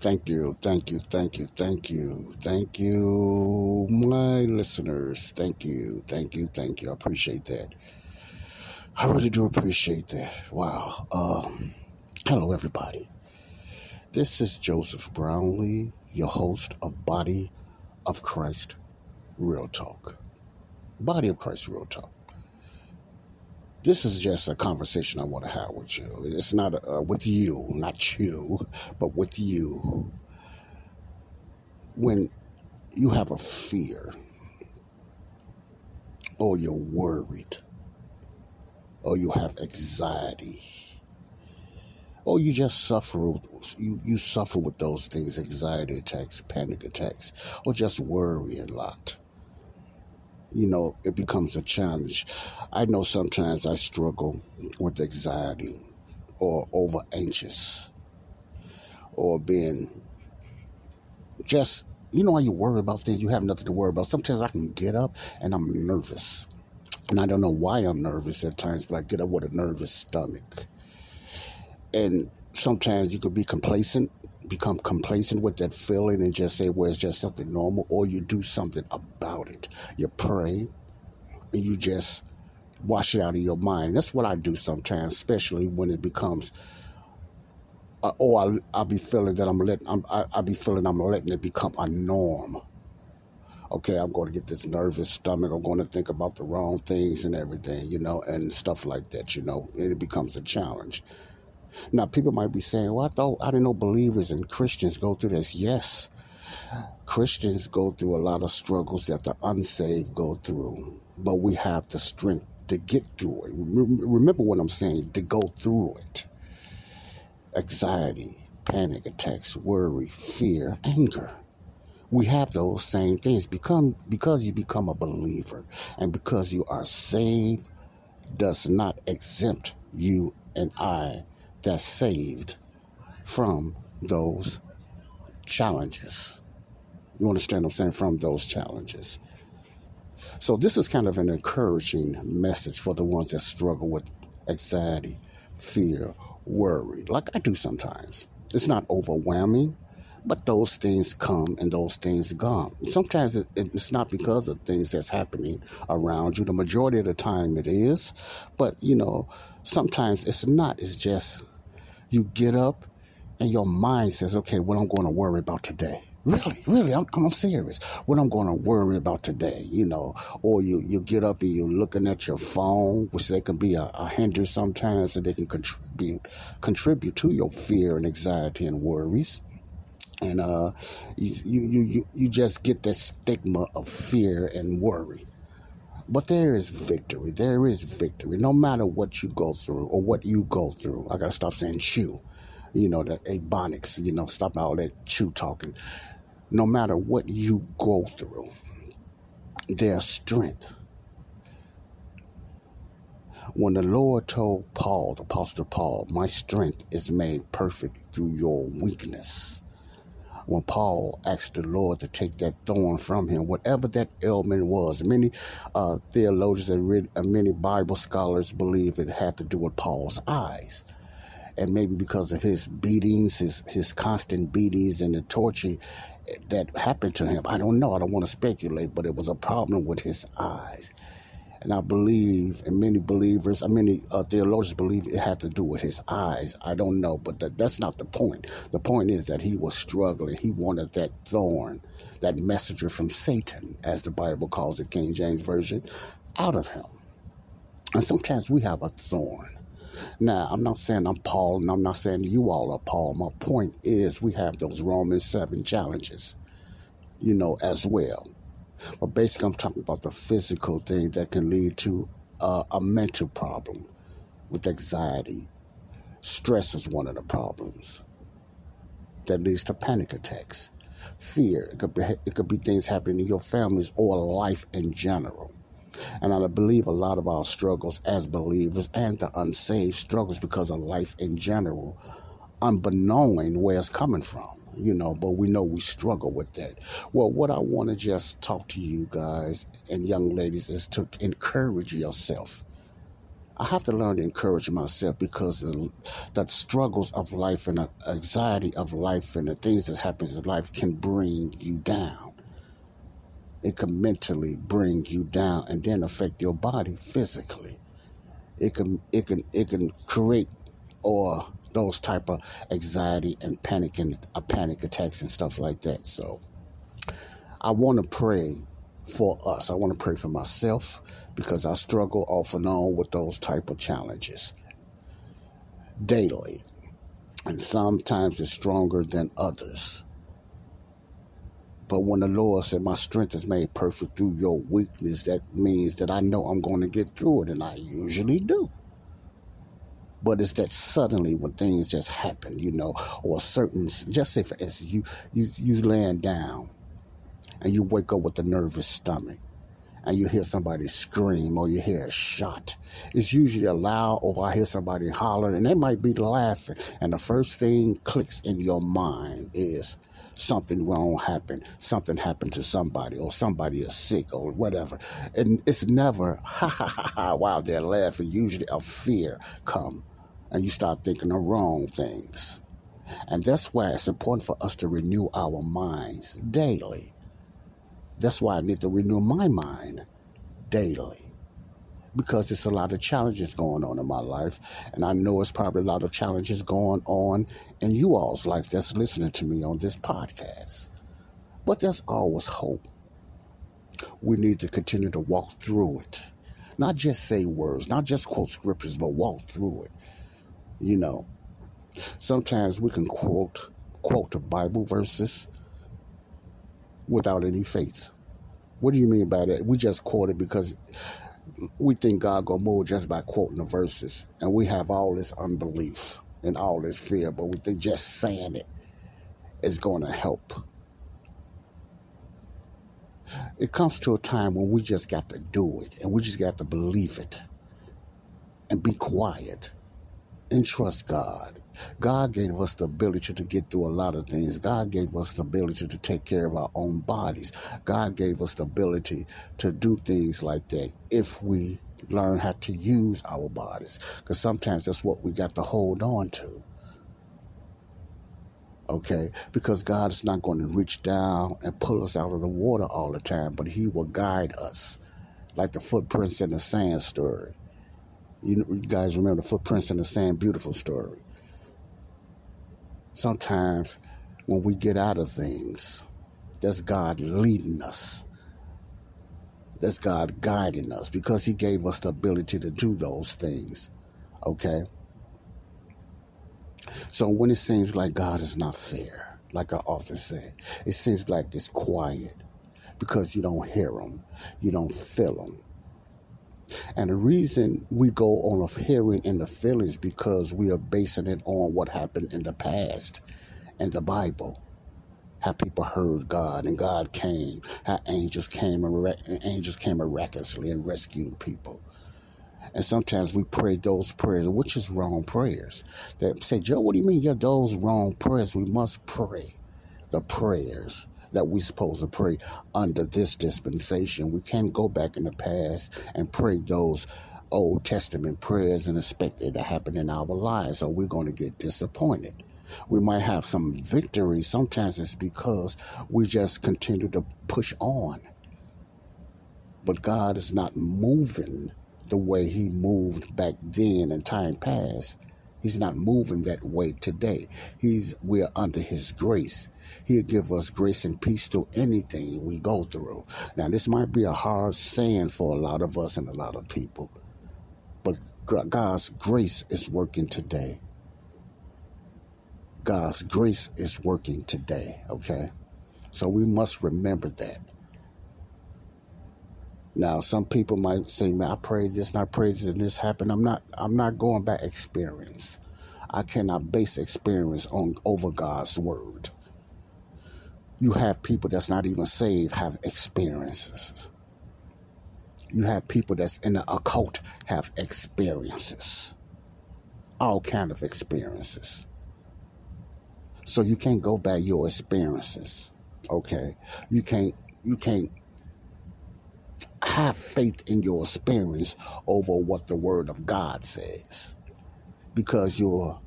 Thank you, thank you, thank you, thank you, thank you, my listeners. Thank you, thank you, thank you. I appreciate that. I really do appreciate that. Wow. Um, hello, everybody. This is Joseph Brownlee, your host of Body of Christ Real Talk. Body of Christ Real Talk. This is just a conversation I want to have with you. It's not uh, with you, not you, but with you. When you have a fear, or you're worried, or you have anxiety, or you just suffer, you, you suffer with those things, anxiety attacks, panic attacks, or just worry a lot you know, it becomes a challenge. I know sometimes I struggle with anxiety or over anxious or being just, you know, how you worry about things, you have nothing to worry about. Sometimes I can get up and I'm nervous. And I don't know why I'm nervous at times, but I get up with a nervous stomach. And sometimes you could be complacent become complacent with that feeling and just say, well, it's just something normal, or you do something about it. You pray and you just wash it out of your mind. That's what I do sometimes, especially when it becomes, uh, oh, I'll, I'll, be feeling that I'm letting, I'm, I, I'll be feeling I'm letting it become a norm. Okay, I'm going to get this nervous stomach. I'm going to think about the wrong things and everything, you know, and stuff like that, you know. And it becomes a challenge. Now, people might be saying, well, I thought, I didn't know believers and Christians go through this. Yes, Christians go through a lot of struggles that the unsaved go through, but we have the strength to get through it. Remember what I'm saying, to go through it. Anxiety, panic attacks, worry, fear, anger. We have those same things. Become because you become a believer and because you are saved does not exempt you and I that's saved from those challenges. You understand what I'm saying? From those challenges. So, this is kind of an encouraging message for the ones that struggle with anxiety, fear, worry, like I do sometimes. It's not overwhelming, but those things come and those things go. Sometimes it, it's not because of things that's happening around you. The majority of the time it is, but you know, sometimes it's not. It's just you get up and your mind says, okay, what I'm going to worry about today. Really, really, I'm, I'm serious. What I'm going to worry about today, you know, or you, you get up and you're looking at your phone, which they can be a, a hinder sometimes, and they can contribute contribute to your fear and anxiety and worries. And uh, you, you, you, you just get that stigma of fear and worry. But there is victory. There is victory. No matter what you go through or what you go through. I got to stop saying chew. You know, the ebonics, you know, stop all that chew talking. No matter what you go through, there's strength. When the Lord told Paul, the Apostle Paul, my strength is made perfect through your weakness when Paul asked the Lord to take that thorn from him, whatever that ailment was. Many uh, theologians and read, uh, many Bible scholars believe it had to do with Paul's eyes. And maybe because of his beatings, his, his constant beatings and the torture that happened to him. I don't know. I don't want to speculate, but it was a problem with his eyes. And I believe, and many believers, uh, many uh, theologians believe it had to do with his eyes. I don't know, but that, that's not the point. The point is that he was struggling. He wanted that thorn, that messenger from Satan, as the Bible calls it, King James Version, out of him. And sometimes we have a thorn. Now, I'm not saying I'm Paul, and I'm not saying you all are Paul. My point is we have those Romans 7 challenges. you know, as well. But basically, I'm talking about the physical thing that can lead to uh, a mental problem with anxiety. Stress is one of the problems that leads to panic attacks. Fear, it could be, it could be things happening in your families or life in general. And I believe a lot of our struggles as believers and the unsaved struggles because of life in general, unbeknowing where it's coming from, you know, but we know we struggle with that. Well, what I want to just talk to you guys and young ladies is to encourage yourself. I have to learn to encourage myself because the, the struggles of life and the anxiety of life and the things that happens in life can bring you down it can mentally bring you down and then affect your body physically. It can it can it can create or those type of anxiety and panic and uh, panic attacks and stuff like that. So I want to pray for us. I want to pray for myself because I struggle off and on with those type of challenges daily. And sometimes it's stronger than others. But when the Lord said, My strength is made perfect through your weakness, that means that I know I'm going to get through it, and I usually do. But it's that suddenly when things just happen, you know, or certain, just say for instance, you, you, you laying down and you wake up with a nervous stomach and you hear somebody scream or you hear a shot. It's usually a loud or I hear somebody hollering and they might be laughing. And the first thing clicks in your mind is, something wrong happened, something happened to somebody, or somebody is sick, or whatever. And it's never ha ha ha ha while they're laughing. Usually a fear come, and you start thinking the wrong things. And that's why it's important for us to renew our minds daily. That's why I need to renew my mind daily because there's a lot of challenges going on in my life. And I know it's probably a lot of challenges going on in you all's life that's listening to me on this podcast. But there's always hope. We need to continue to walk through it. Not just say words, not just quote scriptures, but walk through it. You know, sometimes we can quote quote the Bible verses without any faith. What do you mean by that? We just quote it because we think God gonna move just by quoting the verses, and we have all this unbelief and all this fear, but we think just saying it is going to help. It comes to a time when we just got to do it, and we just got to believe it, and be quiet, and trust God. God gave us the ability to get through a lot of things. God gave us the ability to take care of our own bodies. God gave us the ability to do things like that if we learn how to use our bodies. Because sometimes that's what we got to hold on to. Okay? Because God is not going to reach down and pull us out of the water all the time, but He will guide us. Like the footprints in the sand story. You, you guys remember the footprints in the sand, beautiful story sometimes when we get out of things, that's God leading us. That's God guiding us because He gave us the ability to do those things. Okay? So when it seems like God is not fair, like I often say, it seems like it's quiet because you don't hear Him, you don't feel Him, and the reason we go on of hearing in the feelings because we are basing it on what happened in the past in the Bible. How people heard God and God came, how angels came and angels came miraculously and rescued people. And sometimes we pray those prayers, which is wrong prayers. That say, Joe, what do you mean? Yeah, those wrong prayers. We must pray the prayers that we're supposed to pray under this dispensation. We can't go back in the past and pray those Old Testament prayers and expect it to happen in our lives, or we're going to get disappointed. We might have some victory. Sometimes it's because we just continue to push on. But God is not moving the way He moved back then in time past. He's not moving that way today. He's we're under his grace. He'll give us grace and peace through anything we go through. Now this might be a hard saying for a lot of us and a lot of people. But God's grace is working today. God's grace is working today, okay? So we must remember that. Now, some people might say, "Man, I prayed this, and I prayed this, and this happened." I'm not. I'm not going by experience. I cannot base experience on over God's word. You have people that's not even saved have experiences. You have people that's in the occult have experiences. All kind of experiences. So you can't go by your experiences. Okay? You can't you can't have faith in your experience over what the word of God says. Because you're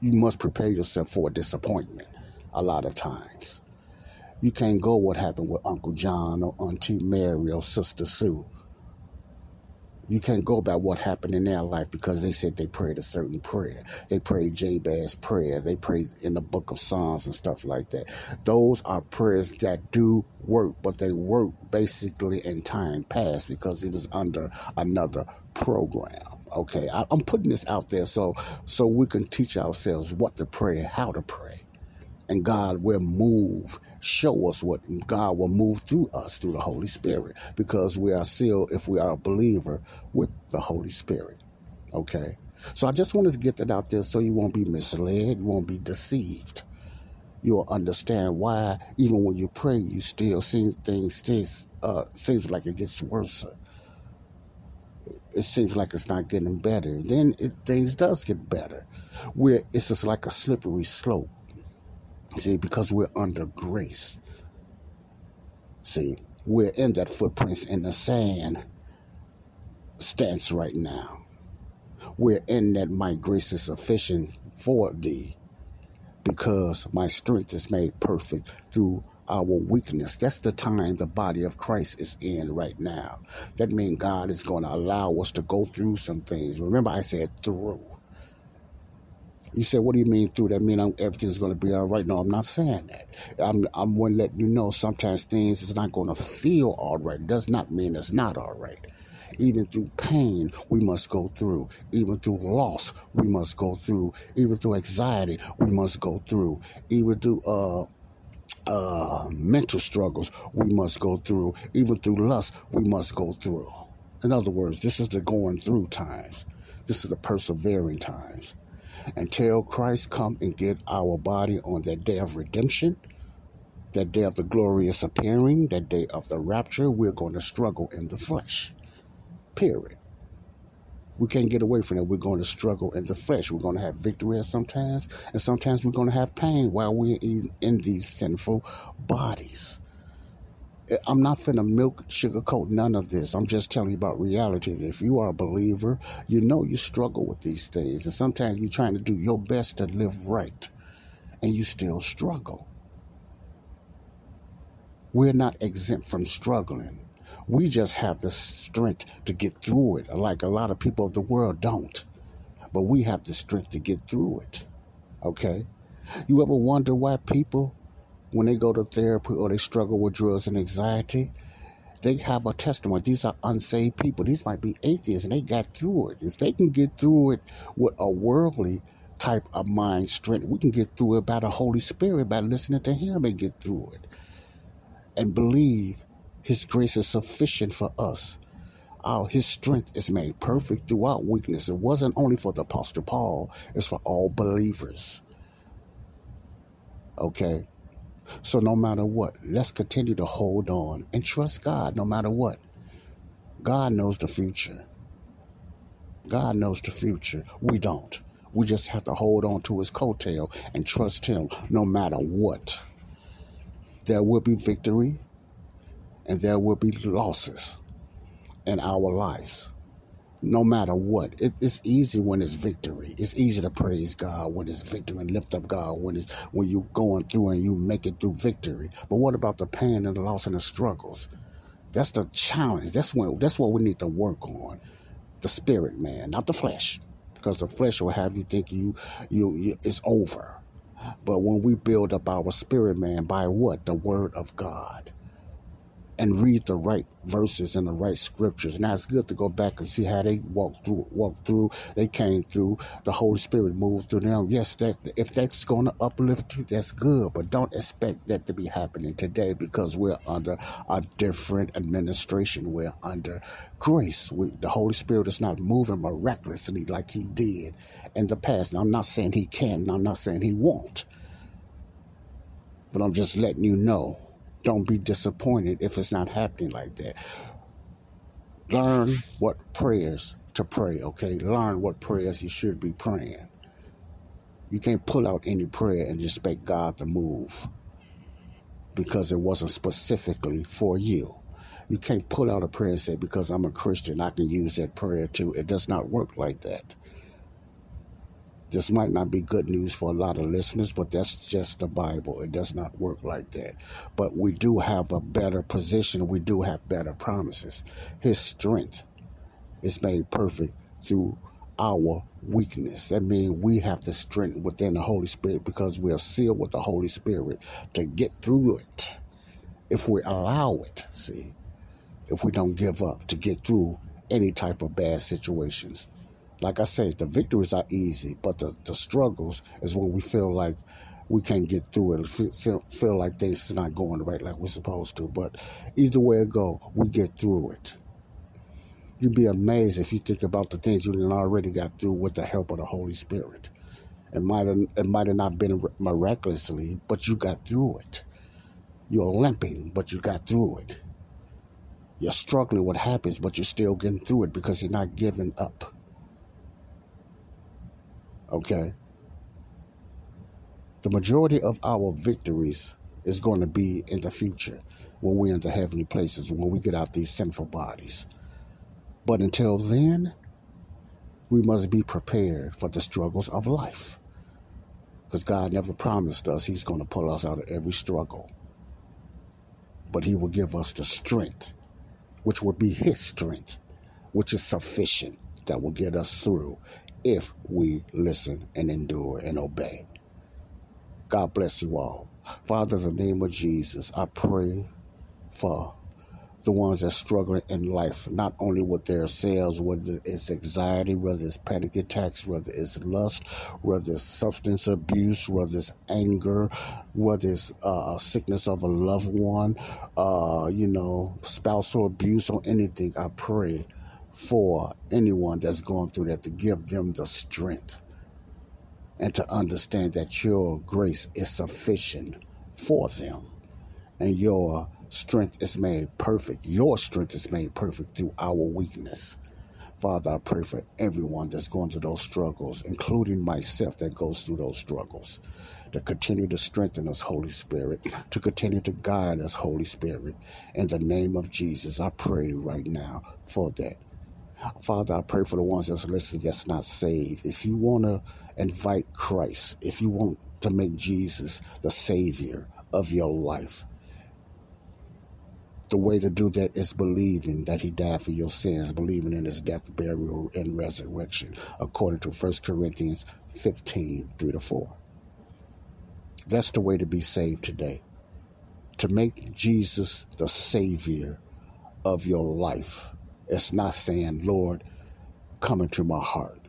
you must prepare yourself for disappointment a lot of times. You can't go what happened with Uncle John or Auntie Mary or Sister Sue. You can't go by what happened in their life because they said they prayed a certain prayer. They prayed Jabez's prayer. They prayed in the book of Psalms and stuff like that. Those are prayers that do work, but they work basically in time past because it was under another program. Okay, I, am putting this out there so so we can teach ourselves what to pray, how to pray, and God will move show us what God will move through us through the Holy Spirit because we are sealed, if we are a believer, with the Holy Spirit. Okay? So I just wanted to get that out there so you won't be misled, you won't be deceived. You'll understand why, even when you pray, you still see things still uh, seems like it gets worse. It seems like it's not getting better. Then it, things does get better. Where it's just like a slippery slope See, because we're under grace. See, we're in that footprints in the sand stance right now. We're in that my grace is sufficient for thee because my strength is made perfect through our weakness. That's the time the body of Christ is in right now. That means God is going to allow us to go through some things. Remember, I said through. You said, what do you mean through that? Mean I'm, everything's going to be all right? No, I'm not saying that. I'm, I'm going to let you know sometimes things is not going to feel all right. Does not mean it's not all right. Even through pain, we must go through. Even through loss, we must go through. Even through anxiety, we must go through. Even through, uh, uh, mental struggles, we must go through. Even through lust, we must go through. In other words, this is the going through times. This is the persevering times until Christ come and get our body on that day of redemption, that day of the glorious appearing, that day of the rapture, we're going to struggle in the flesh. Period. We can't get away from it. We're going to struggle in the flesh. We're going to have victory sometimes, and sometimes we're going to have pain while we're in, in these sinful bodies. I'm not finna milk, sugarcoat none of this. I'm just telling you about reality. If you are a believer, you know you struggle with these things. And sometimes you're trying to do your best to live right, and you still struggle. We're not exempt from struggling. We just have the strength to get through it, like a lot of people of the world don't. But we have the strength to get through it. Okay? You ever wonder why people when they go to therapy or they struggle with drugs and anxiety, they have a testimony. These are unsaved people. These might be atheists and they got through it. If they can get through it with a worldly type of mind strength, we can get through it by the Holy Spirit, by listening to Him and get through it. And believe His grace is sufficient for us. Our, his strength is made perfect throughout weakness. It wasn't only for the Apostle Paul, it's for all believers. Okay? So no matter what, let's continue to hold on and trust God no matter what. God knows the future. God knows the future. We don't. We just have to hold on to his coattail and trust him no matter what. There will be victory and there will be losses in our lives no matter what. It, it's easy when it's victory. It's easy to praise God when it's victory and lift up God when it's when you're going through and you make it through victory. But what about the pain and the loss and the struggles? That's the challenge. That's when that's what we need to work on. The spirit, man, not the flesh, because the flesh will have you think you you, you it's over. But when we build up our spirit, man, by what? The word of God and read the right verses and the right scriptures. Now it's good to go back and see how they walked through, walked through. They came through. The Holy Spirit moved through them. Yes, that if that's going to uplift you, that's good. But don't expect that to be happening today because we're under a different administration. We're under grace. We, the Holy Spirit is not moving miraculously like He did in the past. Now I'm not saying He can. I'm not saying He won't. But I'm just letting you know don't be disappointed if it's not happening like that. Learn what prayers to pray, okay? Learn what prayers you should be praying. You can't pull out any prayer and expect God to move because it wasn't specifically for you. You can't pull out a prayer and say, because I'm a Christian, I can use that prayer too. It does not work like that. This might not be good news for a lot of listeners, but that's just the Bible. It does not work like that. But we do have a better position. We do have better promises. His strength is made perfect through our weakness. That means we have the strength within the Holy Spirit because we are sealed with the Holy Spirit to get through it. If we allow it, see, if we don't give up to get through any type of bad situations like I said, the victories are easy, but the, the struggles is when we feel like we can't get through it, feel, feel like things is not going right like we're supposed to. But either way it go, we get through it. You'd be amazed if you think about the things you already got through with the help of the Holy Spirit. It might have, it might have not been miraculously, but you got through it. You're limping, but you got through it. You're struggling what happens, but you're still getting through it because you're not giving up. Okay? The majority of our victories is going to be in the future when we're in the heavenly places, when we get out these sinful bodies. But until then, we must be prepared for the struggles of life. Because God never promised us He's going to pull us out of every struggle. But He will give us the strength, which will be His strength, which is sufficient, that will get us through if we listen and endure and obey. God bless you all. Father, in the name of Jesus, I pray for the ones that are struggling in life, not only with their selves, whether it's anxiety, whether it's panic attacks, whether it's lust, whether it's substance abuse, whether it's anger, whether it's uh, sickness of a loved one, uh, you know, spousal abuse or anything. I pray for anyone that's going through that to give them the strength and to understand that your grace is sufficient for them and your strength is made perfect. Your strength is made perfect through our weakness. Father, I pray for everyone that's going through those struggles, including myself that goes through those struggles, to continue to strengthen us, Holy Spirit, to continue to guide us, Holy Spirit. In the name of Jesus, I pray right now for that. Father, I pray for the ones that's listening that's not saved. If you want to invite Christ, if you want to make Jesus the Savior of your life, the way to do that is believing that he died for your sins, believing in his death, burial, and resurrection, according to 1 Corinthians 15 3 to 4. That's the way to be saved today. To make Jesus the Savior of your life it's not saying, Lord, come into my heart.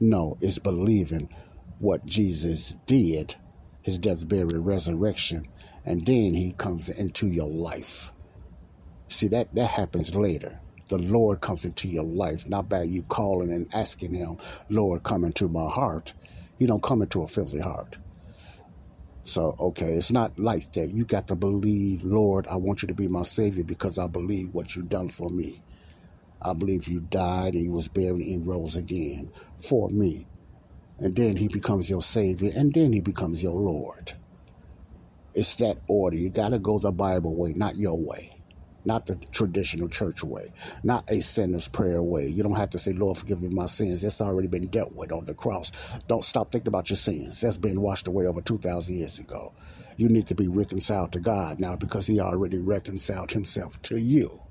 No, it's believing what Jesus did, his death, burial, resurrection, and then he comes into your life. See, that, that happens later. The Lord comes into your life, not by you calling and asking him, Lord, come into my heart. He don't come into a filthy heart. So, okay, it's not like that. You got to believe, Lord, I want you to be my Savior because I believe what you've done for me. I believe you died and you was buried and rose again for me. And then he becomes your Savior, and then he becomes your Lord. It's that order. You got to go the Bible way, not your way, not the traditional church way, not a sinner's prayer way. You don't have to say, Lord, forgive me my sins. That's already been dealt with on the cross. Don't stop thinking about your sins. That's been washed away over 2,000 years ago. You need to be reconciled to God now because he already reconciled himself to you.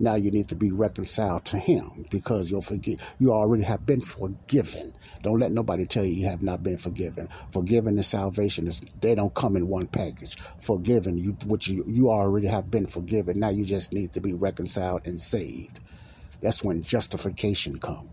Now you need to be reconciled to Him because you're forgi- you already have been forgiven. Don't let nobody tell you you have not been forgiven. Forgiven and salvation is they don't come in one package. Forgiven, you which you you already have been forgiven. Now you just need to be reconciled and saved. That's when justification come.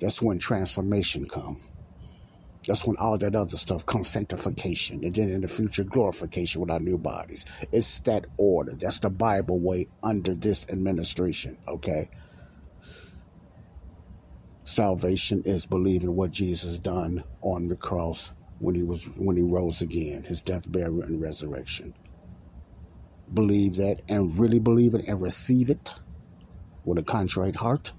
That's when transformation come. That's when all that other stuff comes sanctification, and then in the future glorification with our new bodies. It's that order. That's the Bible way under this administration. Okay. Salvation is believing what Jesus done on the cross when he was when he rose again, his death, burial, and resurrection. Believe that and really believe it and receive it with a contrite heart,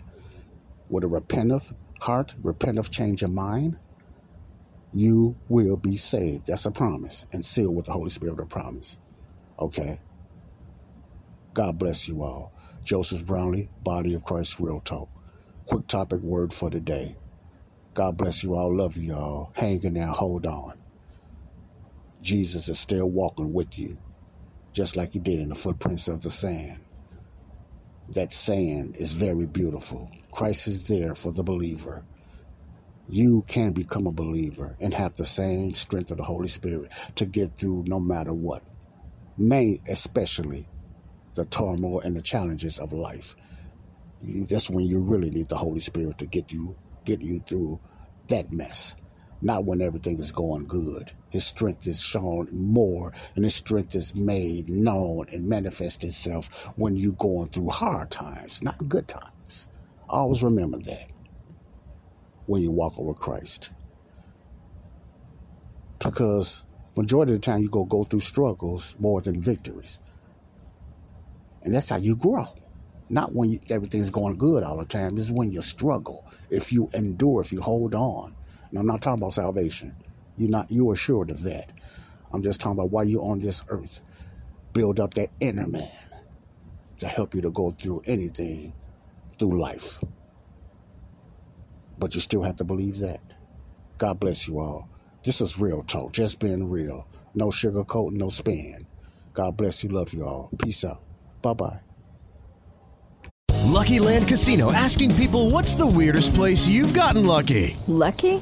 with a repentant heart, repentant change of mind you will be saved. That's a promise and sealed with the Holy Spirit of promise. Okay. God bless you all. Joseph Brownlee, Body of Christ Real Talk. Quick topic word for the day. God bless you all. Love you all. Hang in there. Hold on. Jesus is still walking with you, just like he did in the footprints of the sand. That sand is very beautiful. Christ is there for the believer you can become a believer and have the same strength of the Holy Spirit to get through no matter what. May especially the turmoil and the challenges of life. That's when you really need the Holy Spirit to get you get you through that mess. Not when everything is going good. His strength is shown more, and his strength is made known and manifest itself when you're going through hard times, not good times. Always remember that when you walk with Christ. Because majority of the time you go go through struggles more than victories. And that's how you grow. Not when you, everything's going good all the time. This is when you struggle. If you endure, if you hold on. And I'm not talking about salvation. You're not you're assured of that. I'm just talking about why you're on this earth. Build up that inner man to help you to go through anything through life. But you still have to believe that. God bless you all. This is real talk, just being real. No sugarcoat, no spin. God bless you. Love you all. Peace out. Bye bye. Lucky Land Casino asking people what's the weirdest place you've gotten lucky? Lucky?